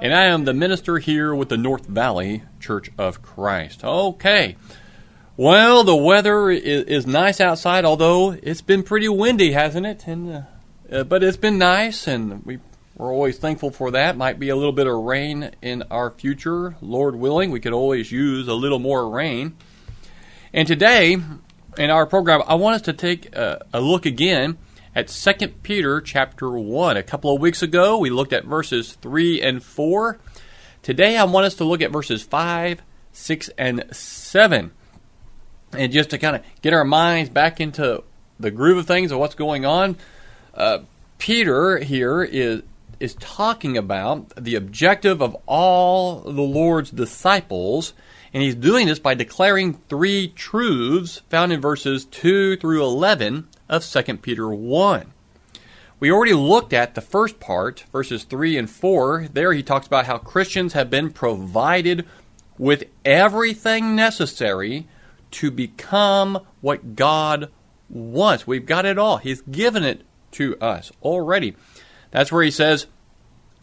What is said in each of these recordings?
and I am the minister here with the North Valley Church of Christ. Okay. Well, the weather is, is nice outside, although it's been pretty windy, hasn't it? And uh, uh, but it's been nice, and we we're always thankful for that. Might be a little bit of rain in our future, Lord willing. We could always use a little more rain. And today, in our program, I want us to take a, a look again at 2 Peter chapter 1. A couple of weeks ago, we looked at verses 3 and 4. Today, I want us to look at verses 5, 6, and 7 and just to kind of get our minds back into the groove of things of what's going on, uh, Peter here is is talking about the objective of all the Lord's disciples, and he's doing this by declaring three truths found in verses two through eleven of 2 Peter one. We already looked at the first part, verses 3 and 4. There he talks about how Christians have been provided with everything necessary to become what God wants. We've got it all. He's given it to us already. That's where he says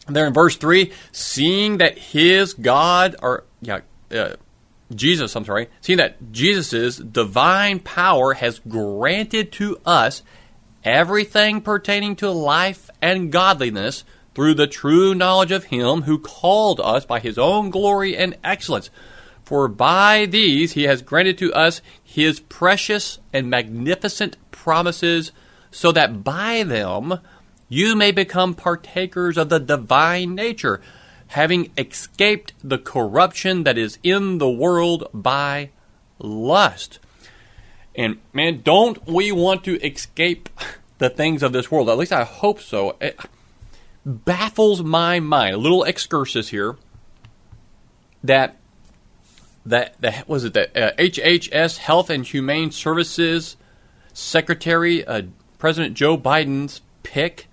there in verse 3 seeing that his God, or yeah, uh, Jesus, I'm sorry, seeing that Jesus' divine power has granted to us everything pertaining to life and godliness through the true knowledge of him who called us by his own glory and excellence. For by these he has granted to us his precious and magnificent promises, so that by them you may become partakers of the divine nature, having escaped the corruption that is in the world by lust. And man, don't we want to escape the things of this world? At least I hope so. It baffles my mind. A little excursus here that that the was it the uh, HHS Health and Humane Services Secretary uh, President Joe Biden's pick,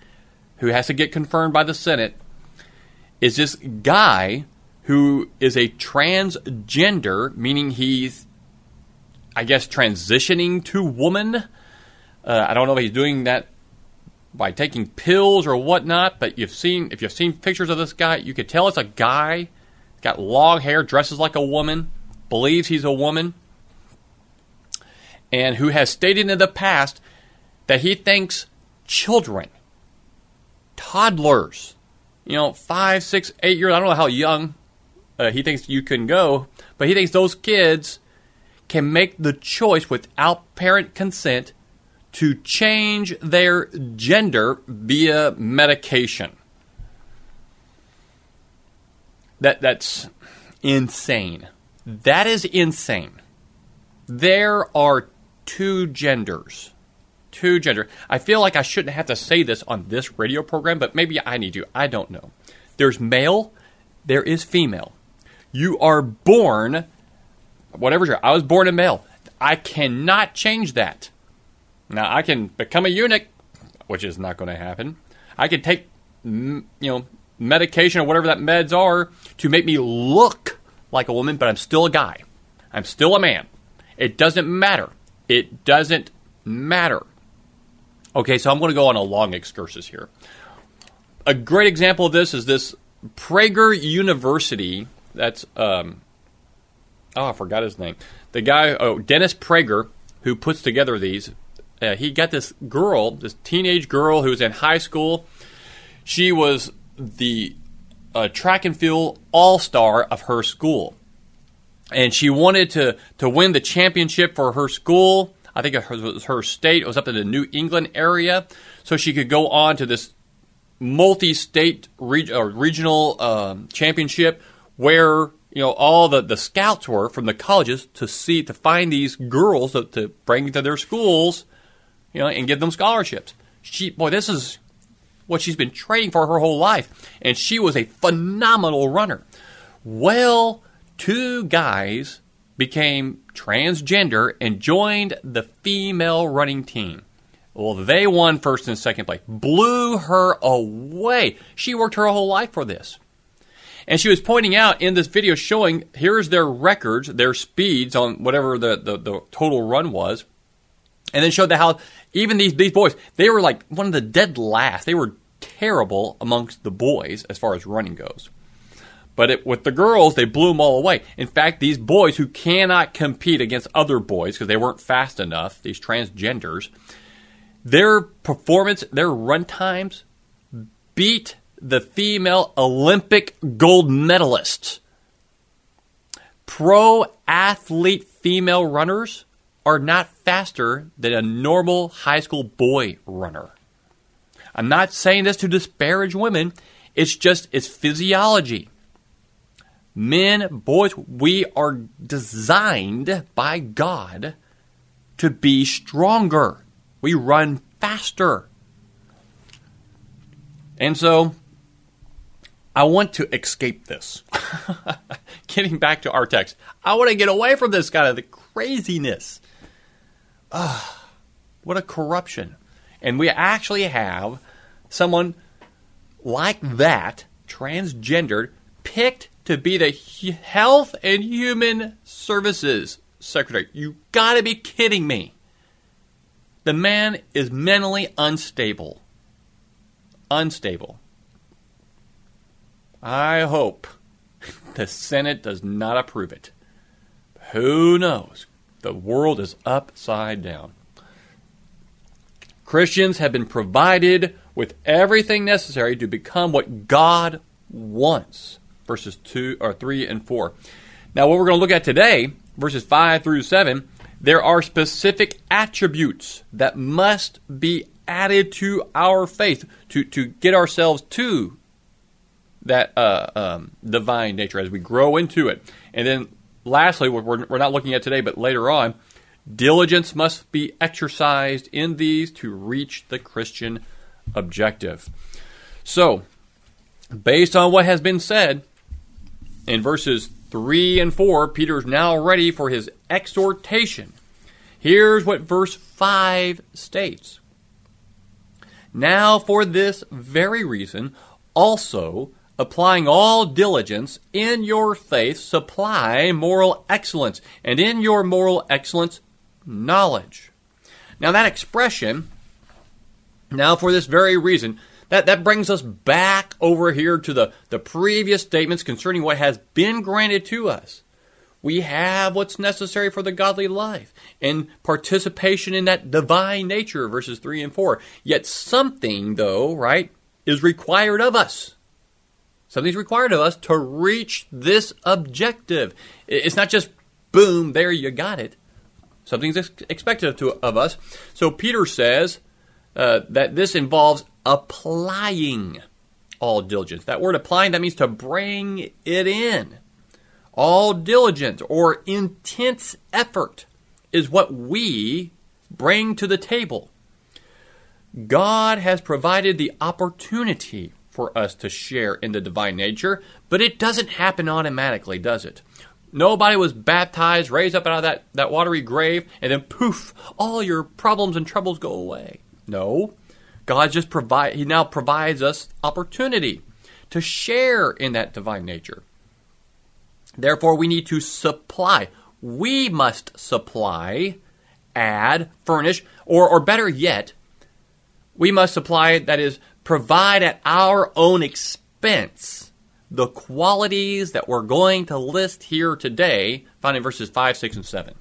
who has to get confirmed by the Senate, is this guy who is a transgender, meaning he's, I guess, transitioning to woman. Uh, I don't know if he's doing that by taking pills or whatnot, but you've seen if you've seen pictures of this guy, you could tell it's a guy. Got long hair, dresses like a woman believes he's a woman, and who has stated in the past that he thinks children, toddlers, you know, five, six, eight years, I don't know how young uh, he thinks you can go, but he thinks those kids can make the choice without parent consent to change their gender via medication. That that's insane. That is insane. There are two genders. Two genders. I feel like I shouldn't have to say this on this radio program, but maybe I need to. I don't know. There's male, there is female. You are born, whatever I was born a male. I cannot change that. Now, I can become a eunuch, which is not going to happen. I can take, you know, medication or whatever that meds are to make me look like a woman, but I'm still a guy. I'm still a man. It doesn't matter. It doesn't matter. Okay, so I'm going to go on a long excursus here. A great example of this is this Prager University. That's um, oh, I forgot his name. The guy, oh, Dennis Prager, who puts together these. Uh, he got this girl, this teenage girl who was in high school. She was the a track and field all star of her school. and she wanted to to win the championship for her school. I think it was her state. It was up in the New England area, so she could go on to this multi-state reg- or regional um, championship where you know all the, the scouts were from the colleges to see to find these girls to, to bring to their schools, you know, and give them scholarships. She boy, this is what she's been training for her whole life, and she was a phenomenal runner. Well, two guys became transgender and joined the female running team. Well, they won first and second place, blew her away. She worked her whole life for this. And she was pointing out in this video showing here's their records, their speeds on whatever the, the, the total run was. And then showed that how even these, these boys, they were like one of the dead last. They were terrible amongst the boys as far as running goes. But it, with the girls, they blew them all away. In fact, these boys who cannot compete against other boys because they weren't fast enough, these transgenders, their performance, their run times beat the female Olympic gold medalists. Pro athlete female runners are not faster than a normal high school boy runner. I'm not saying this to disparage women, it's just it's physiology. Men, boys, we are designed by God to be stronger. We run faster. And so I want to escape this. Getting back to our text, I want to get away from this kind of the craziness. Ah, what a corruption. And we actually have someone like that, transgendered, picked to be the Health and Human Services Secretary. You gotta be kidding me. The man is mentally unstable. Unstable. I hope the Senate does not approve it. Who knows? The world is upside down. Christians have been provided with everything necessary to become what God wants. Verses 2 or 3 and 4. Now what we're going to look at today, verses 5 through 7, there are specific attributes that must be added to our faith to, to get ourselves to that uh, um, divine nature as we grow into it. And then, lastly, what we're, we're not looking at today, but later on, diligence must be exercised in these to reach the Christian objective. So, based on what has been said in verses 3 and 4, Peter is now ready for his exhortation. Here's what verse 5 states Now, for this very reason, also, applying all diligence, in your faith supply moral excellence, and in your moral excellence, knowledge. Now, that expression, now for this very reason, that, that brings us back over here to the, the previous statements concerning what has been granted to us. We have what's necessary for the godly life and participation in that divine nature, verses 3 and 4. Yet something, though, right, is required of us. Something's required of us to reach this objective. It's not just boom, there you got it. Something's expected of us. So Peter says uh, that this involves applying all diligence. That word applying, that means to bring it in. All diligence or intense effort is what we bring to the table. God has provided the opportunity for us to share in the divine nature, but it doesn't happen automatically, does it? Nobody was baptized, raised up out of that, that watery grave, and then poof, all your problems and troubles go away. No. God just provide He now provides us opportunity to share in that divine nature. Therefore, we need to supply. We must supply, add, furnish, or, or better yet, we must supply, that is, provide at our own expense the qualities that we're going to list here today, found in verses 5, 6, and 7.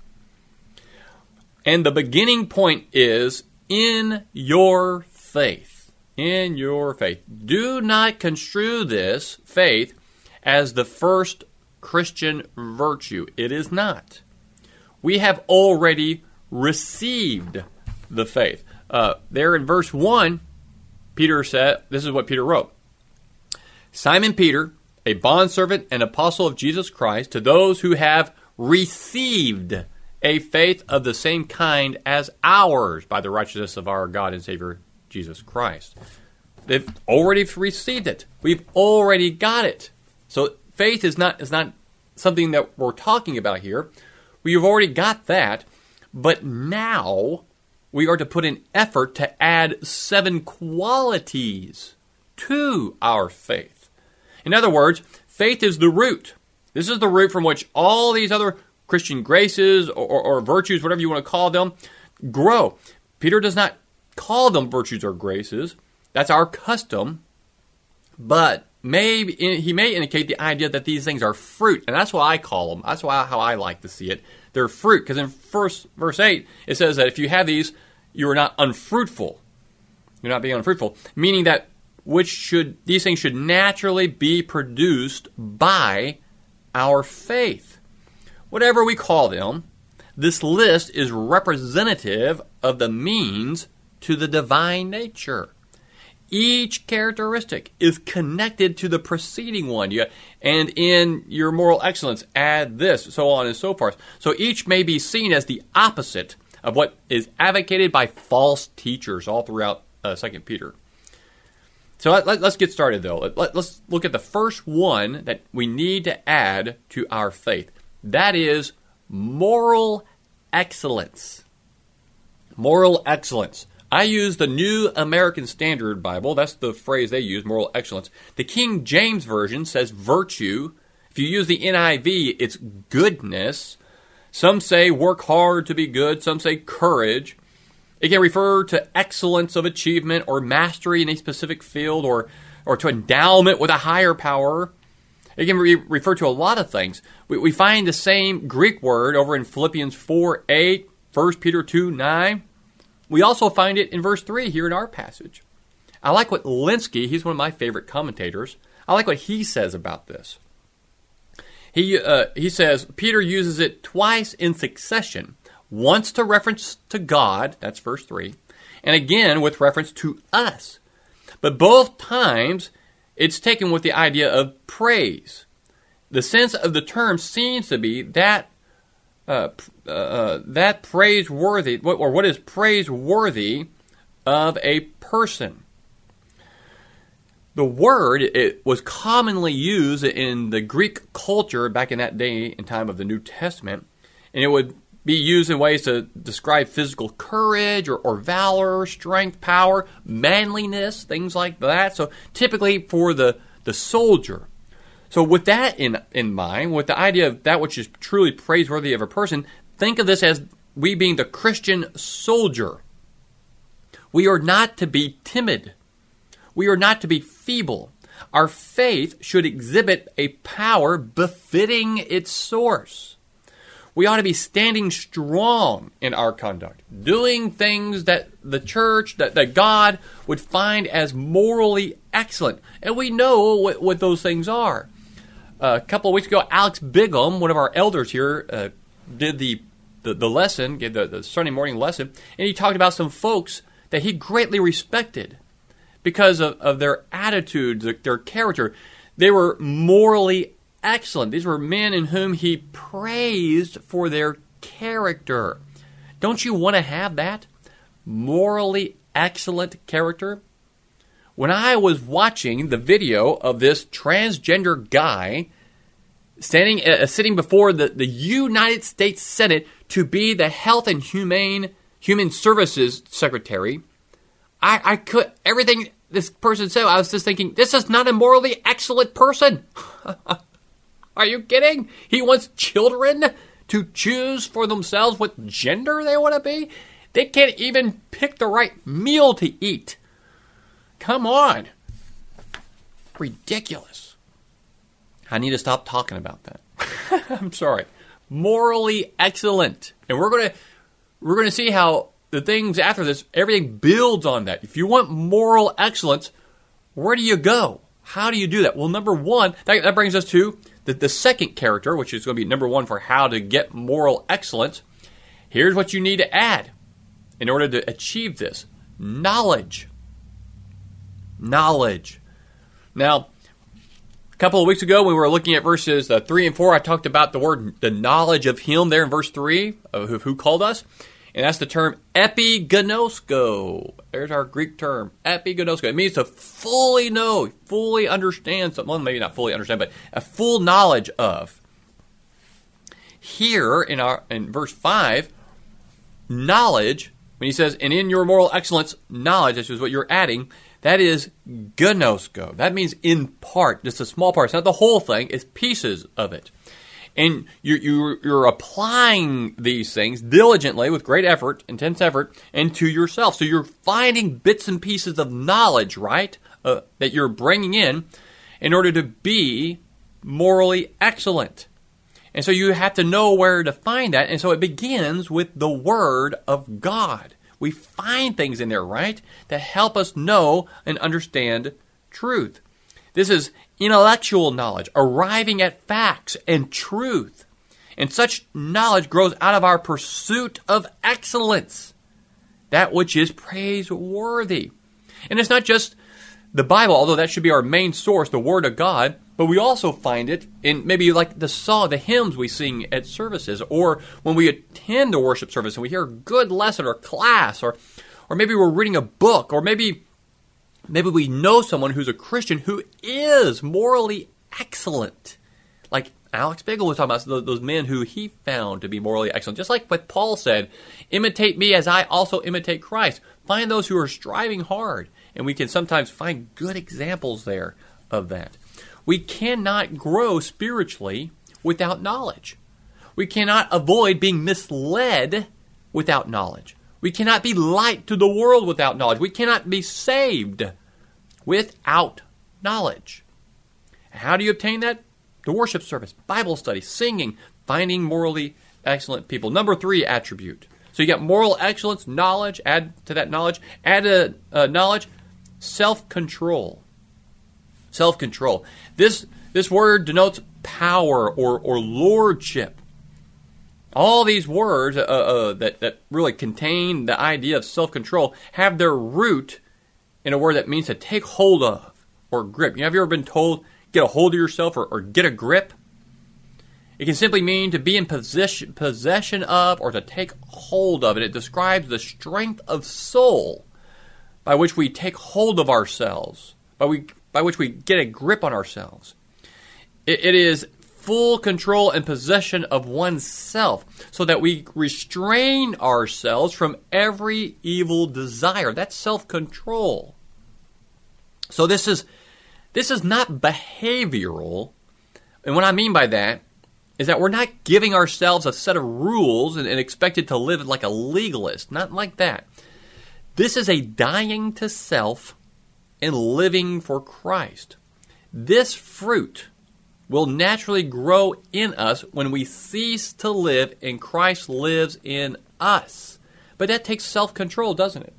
And the beginning point is in your faith. In your faith. Do not construe this faith as the first Christian virtue. It is not. We have already received the faith. Uh, there in verse 1, Peter said, This is what Peter wrote Simon Peter, a bondservant and apostle of Jesus Christ, to those who have received a faith of the same kind as ours by the righteousness of our God and Savior Jesus Christ. They've already received it. We've already got it. So faith is not is not something that we're talking about here. We've already got that, but now we are to put in effort to add seven qualities to our faith. In other words, faith is the root. This is the root from which all these other Christian graces or, or, or virtues, whatever you want to call them, grow. Peter does not call them virtues or graces. That's our custom. But may, he may indicate the idea that these things are fruit, and that's what I call them. That's why, how I like to see it. They're fruit, because in first, verse 8, it says that if you have these, you are not unfruitful. You're not being unfruitful, meaning that which should these things should naturally be produced by our faith. Whatever we call them, this list is representative of the means to the divine nature. Each characteristic is connected to the preceding one. You, and in your moral excellence, add this, so on and so forth. So each may be seen as the opposite of what is advocated by false teachers all throughout uh, 2 Peter. So let, us let, get started, though. Let, let's look at the first one that we need to add to our faith. That is moral excellence. Moral excellence. I use the New American Standard Bible. That's the phrase they use, moral excellence. The King James Version says virtue. If you use the NIV, it's goodness. Some say work hard to be good, some say courage. It can refer to excellence of achievement or mastery in a specific field or, or to endowment with a higher power. It can re- refer to a lot of things. We, we find the same Greek word over in Philippians 4 8, 1 Peter 2 9. We also find it in verse 3 here in our passage. I like what Lenski, he's one of my favorite commentators, I like what he says about this. He, uh, he says Peter uses it twice in succession, once to reference to God, that's verse 3, and again with reference to us. But both times it's taken with the idea of praise. The sense of the term seems to be that uh, uh, uh, that praiseworthy, or what is praiseworthy of a person. The word it was commonly used in the Greek culture back in that day and time of the New Testament, and it would be used in ways to describe physical courage or, or valor, strength, power, manliness, things like that. So typically for the, the soldier. So with that in in mind, with the idea of that which is truly praiseworthy of a person, think of this as we being the Christian soldier. We are not to be timid. We are not to be feeble. Our faith should exhibit a power befitting its source. We ought to be standing strong in our conduct, doing things that the church, that, that God would find as morally excellent. And we know what, what those things are a couple of weeks ago, Alex Bigham, one of our elders here, uh, did the, the, the lesson, gave the, the Sunday morning lesson, and he talked about some folks that he greatly respected because of, of their attitudes, their character. They were morally excellent. These were men in whom he praised for their character. Don't you want to have that? Morally excellent character? when I was watching the video of this transgender guy standing, uh, sitting before the, the United States Senate to be the Health and Humane Human Services Secretary, I, I could everything this person said. I was just thinking, this is not a morally excellent person. Are you kidding? He wants children to choose for themselves what gender they want to be. They can't even pick the right meal to eat. Come on. Ridiculous. I need to stop talking about that. I'm sorry. Morally excellent. And we're going to we're going to see how the things after this everything builds on that. If you want moral excellence, where do you go? How do you do that? Well, number 1, that, that brings us to the, the second character, which is going to be number one for how to get moral excellence, here's what you need to add in order to achieve this knowledge. Knowledge. Now, a couple of weeks ago, when we were looking at verses uh, 3 and 4, I talked about the word, the knowledge of Him there in verse 3, of who called us. And that's the term epiginosko. There's our Greek term, epiginosko. It means to fully know, fully understand something. Well, maybe not fully understand, but a full knowledge of. Here in our in verse 5, knowledge, when he says, and in your moral excellence, knowledge, which is what you're adding, that is gnosko. That means in part, just a small part. It's not the whole thing, it's pieces of it. And you're, you're, you're applying these things diligently with great effort, intense effort, into yourself. So you're finding bits and pieces of knowledge, right, uh, that you're bringing in in order to be morally excellent. And so you have to know where to find that. And so it begins with the Word of God. We find things in there, right, that help us know and understand truth. This is intellectual knowledge, arriving at facts and truth. And such knowledge grows out of our pursuit of excellence, that which is praiseworthy. And it's not just the Bible, although that should be our main source, the Word of God, but we also find it in maybe like the song, the hymns we sing at services, or when we attend a worship service and we hear a good lesson or class, or or maybe we're reading a book, or maybe maybe we know someone who's a Christian who is morally excellent. Like Alex Biggle was talking about those men who he found to be morally excellent. Just like what Paul said, imitate me as I also imitate Christ. Find those who are striving hard. And we can sometimes find good examples there of that. We cannot grow spiritually without knowledge. We cannot avoid being misled without knowledge. We cannot be light to the world without knowledge. We cannot be saved without knowledge. How do you obtain that? The worship service, Bible study, singing, finding morally excellent people. Number three attribute. So you got moral excellence, knowledge, add to that knowledge, add a, a knowledge, self control. Self control. This, this word denotes power or, or lordship. All these words uh, uh, that, that really contain the idea of self control have their root in a word that means to take hold of or grip. You have you ever been told, get a hold of yourself or, or get a grip? It can simply mean to be in possession, possession of or to take hold of. And it describes the strength of soul by which we take hold of ourselves, by, we, by which we get a grip on ourselves. it, it is full control and possession of oneself so that we restrain ourselves from every evil desire. That's self control. So this is this is not behavioral. And what I mean by that is that we're not giving ourselves a set of rules and, and expected to live like a legalist. Not like that. This is a dying to self and living for Christ. This fruit will naturally grow in us when we cease to live and Christ lives in us. But that takes self control, doesn't it?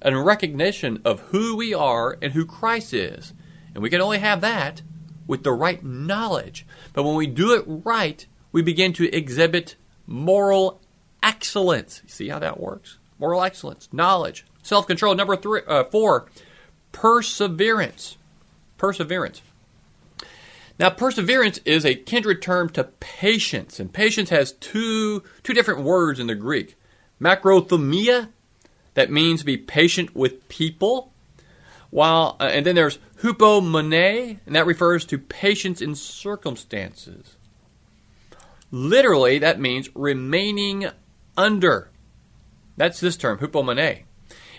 And recognition of who we are and who Christ is. And we can only have that with the right knowledge. But when we do it right, we begin to exhibit moral excellence. See how that works? Moral excellence, knowledge, self control. Number three, uh, four, perseverance. Perseverance. Now, perseverance is a kindred term to patience, and patience has two, two different words in the Greek. Macrothumia, that means be patient with people, while uh, and then there's hupomone, and that refers to patience in circumstances. Literally, that means remaining under. That's this term, hupomone.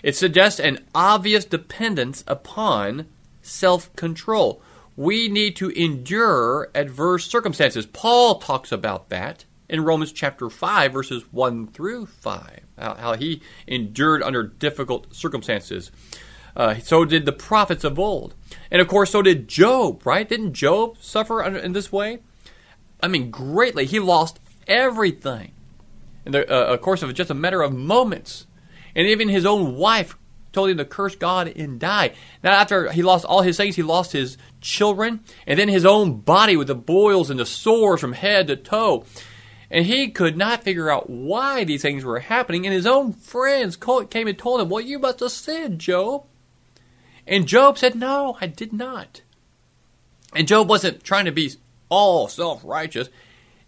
It suggests an obvious dependence upon self control we need to endure adverse circumstances. Paul talks about that in Romans chapter 5, verses 1 through 5, how, he endured under difficult circumstances. Uh, so did the prophets of old. And of course, so did Job, right? Didn't Job suffer in this way? I mean, greatly. He lost everything in the uh, course of just a matter of moments. And even his own wife told him to curse God and die. Now, after he lost all his things, he lost his children, and then his own body with the boils and the sores from head to toe. And he could not figure out why these things were happening. And his own friends came and told him, Well, you must have sinned, Job. And Job said, No, I did not. And Job wasn't trying to be all self righteous.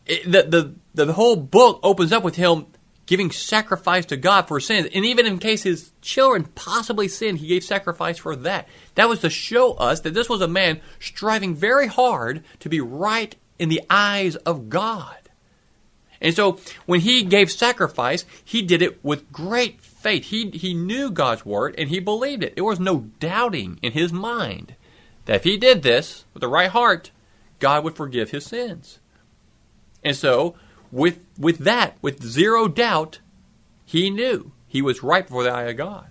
The, the, the whole book opens up with him giving sacrifice to God for sins. And even in case his children possibly sinned, he gave sacrifice for that. That was to show us that this was a man striving very hard to be right in the eyes of God. And so when he gave sacrifice, he did it with great faith. He, he knew God's word and he believed it. There was no doubting in his mind that if he did this with the right heart, God would forgive his sins. And so with, with that, with zero doubt, he knew he was right before the eye of God.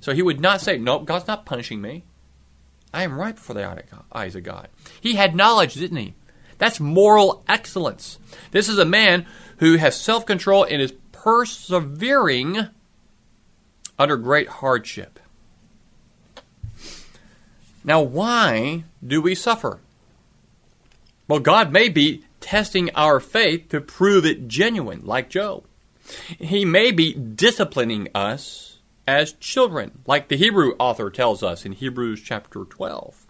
So he would not say, Nope, God's not punishing me. I am right before the eyes of God. He had knowledge, didn't he? That's moral excellence. This is a man who has self control and is persevering under great hardship. Now, why do we suffer? Well, God may be testing our faith to prove it genuine, like Job. He may be disciplining us as children, like the Hebrew author tells us in Hebrews chapter 12.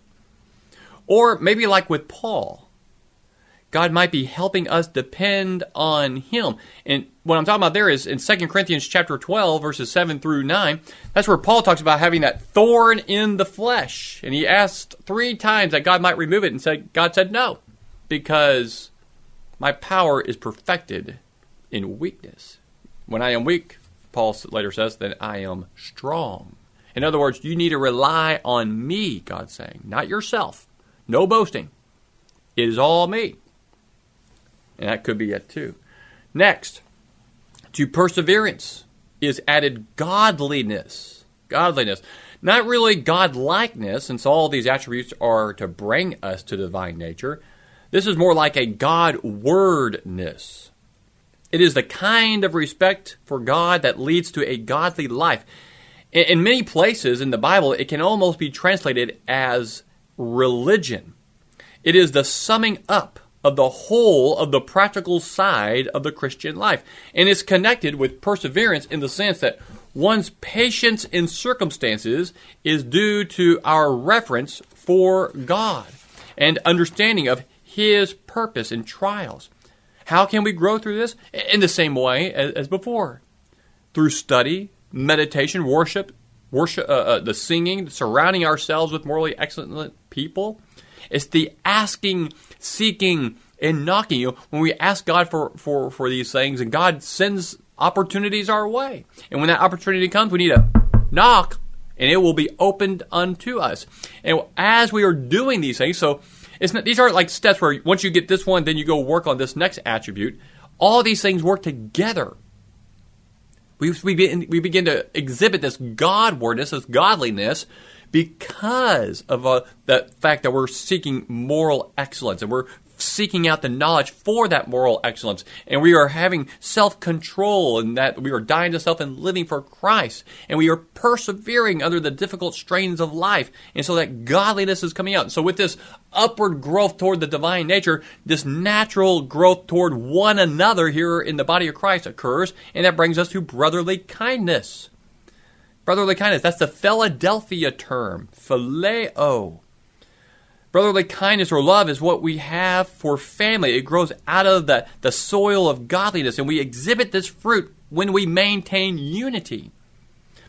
Or maybe like with Paul. God might be helping us depend on Him. And what I'm talking about there is in 2 Corinthians chapter 12, verses 7 through 9. That's where Paul talks about having that thorn in the flesh. And he asked three times that God might remove it, and said, God said no, because my power is perfected in weakness. When I am weak, Paul later says, then I am strong. In other words, you need to rely on me, God's saying, not yourself. No boasting. It is all me. And that could be it too. Next, to perseverance is added godliness. Godliness. Not really godlikeness, since all these attributes are to bring us to divine nature, this is more like a God wordness. It is the kind of respect for God that leads to a godly life. In many places in the Bible, it can almost be translated as religion. It is the summing up of the whole of the practical side of the Christian life. And it's connected with perseverance in the sense that one's patience in circumstances is due to our reverence for God and understanding of his purpose in trials. How can we grow through this? In the same way as, as before through study, meditation, worship, worship, uh, uh, the singing, surrounding ourselves with morally excellent people. It's the asking, seeking, and knocking. You when we ask God for, for, for these things, and God sends opportunities our way. And when that opportunity comes, we need to knock, and it will be opened unto us. And as we are doing these things, so it's not, these aren't like steps where once you get this one, then you go work on this next attribute. All these things work together. We, we, begin, we begin to exhibit this Godwardness, this godliness, because of uh, the fact that we're seeking moral excellence and we're seeking out the knowledge for that moral excellence. And we are having self control and that we are dying to self and living for Christ. And we are persevering under the difficult strains of life. And so that godliness is coming out. So with this upward growth toward the divine nature, this natural growth toward one another here in the body of Christ occurs. And that brings us to brotherly kindness. Brotherly kindness, that's the Philadelphia term, phileo. Brotherly kindness or love is what we have for family. It grows out of the, the soil of godliness, and we exhibit this fruit when we maintain unity.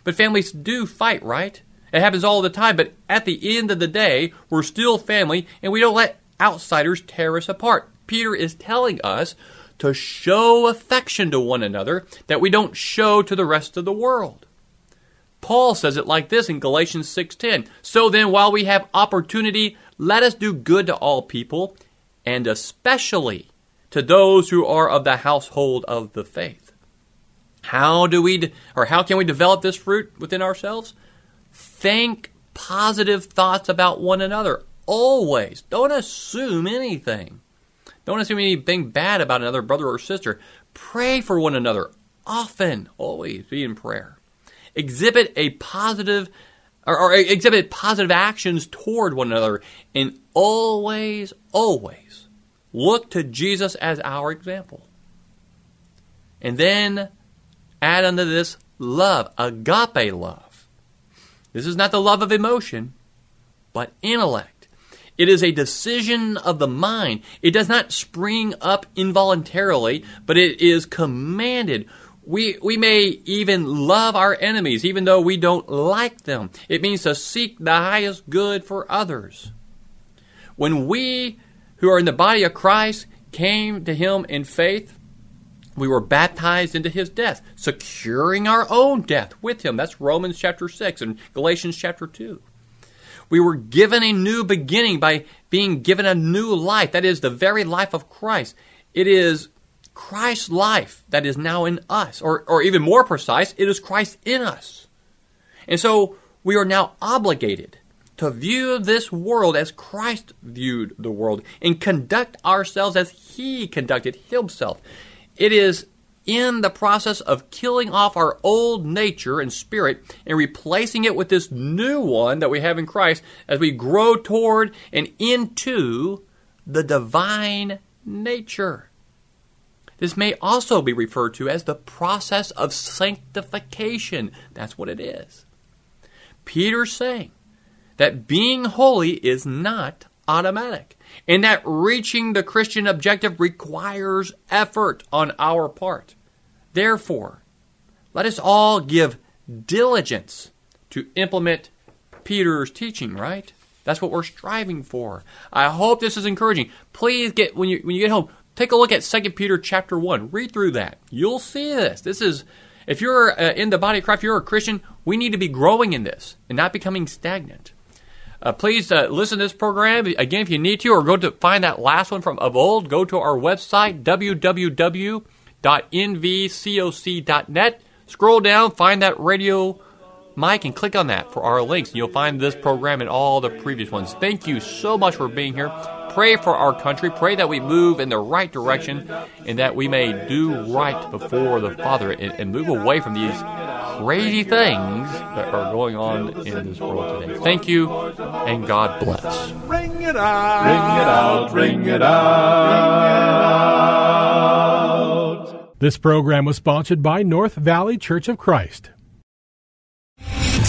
But families do fight, right? It happens all the time, but at the end of the day, we're still family, and we don't let outsiders tear us apart. Peter is telling us to show affection to one another that we don't show to the rest of the world. Paul says it like this in Galatians 6:10. So then while we have opportunity, let us do good to all people, and especially to those who are of the household of the faith. How do we or how can we develop this fruit within ourselves? Think positive thoughts about one another always. Don't assume anything. Don't assume anything bad about another brother or sister. Pray for one another often, always be in prayer exhibit a positive or, or exhibit positive actions toward one another, and always, always look to Jesus as our example. And then add unto this love, agape love. This is not the love of emotion, but intellect. It is a decision of the mind. It does not spring up involuntarily, but it is commanded. We, we may even love our enemies, even though we don't like them. It means to seek the highest good for others. When we who are in the body of Christ came to Him in faith, we were baptized into his death, securing our own death with him. That's Romans chapter 6 and Galatians chapter 2. We were given a new beginning by being given a new life. That is the very life of Christ. It is Christ's life that is now in us. Or, or even more precise, it is Christ in us. And so we are now obligated to view this world as Christ viewed the world and conduct ourselves as he conducted himself. It is in the process of killing off our old nature and spirit and replacing it with this new one that we have in Christ as we grow toward and into the divine nature. This may also be referred to as the process of sanctification. That's what it is. Peter's saying that being holy is not automatic and that reaching the Christian objective requires effort on our part. Therefore, let us all give diligence to implement Peter's teaching, right? That's what we're striving for. I hope this is encouraging. Please get when you when you get home, take a look at 2 Peter chapter 1. Read through that. You'll see this. This is if you're uh, in the body of Christ, you're a Christian, we need to be growing in this and not becoming stagnant. Uh, please uh, listen to this program again if you need to, or go to find that last one from of old. Go to our website www.nvcoc.net. Scroll down, find that radio mic, and click on that for our links. And you'll find this program and all the previous ones. Thank you so much for being here. Pray for our country. Pray that we move in the right direction and that we may do right before the Father and, and move away from these crazy things that are going on in this world today. Thank you, and God bless. Ring it out, ring it out, ring it out. This program was sponsored by North Valley Church of Christ.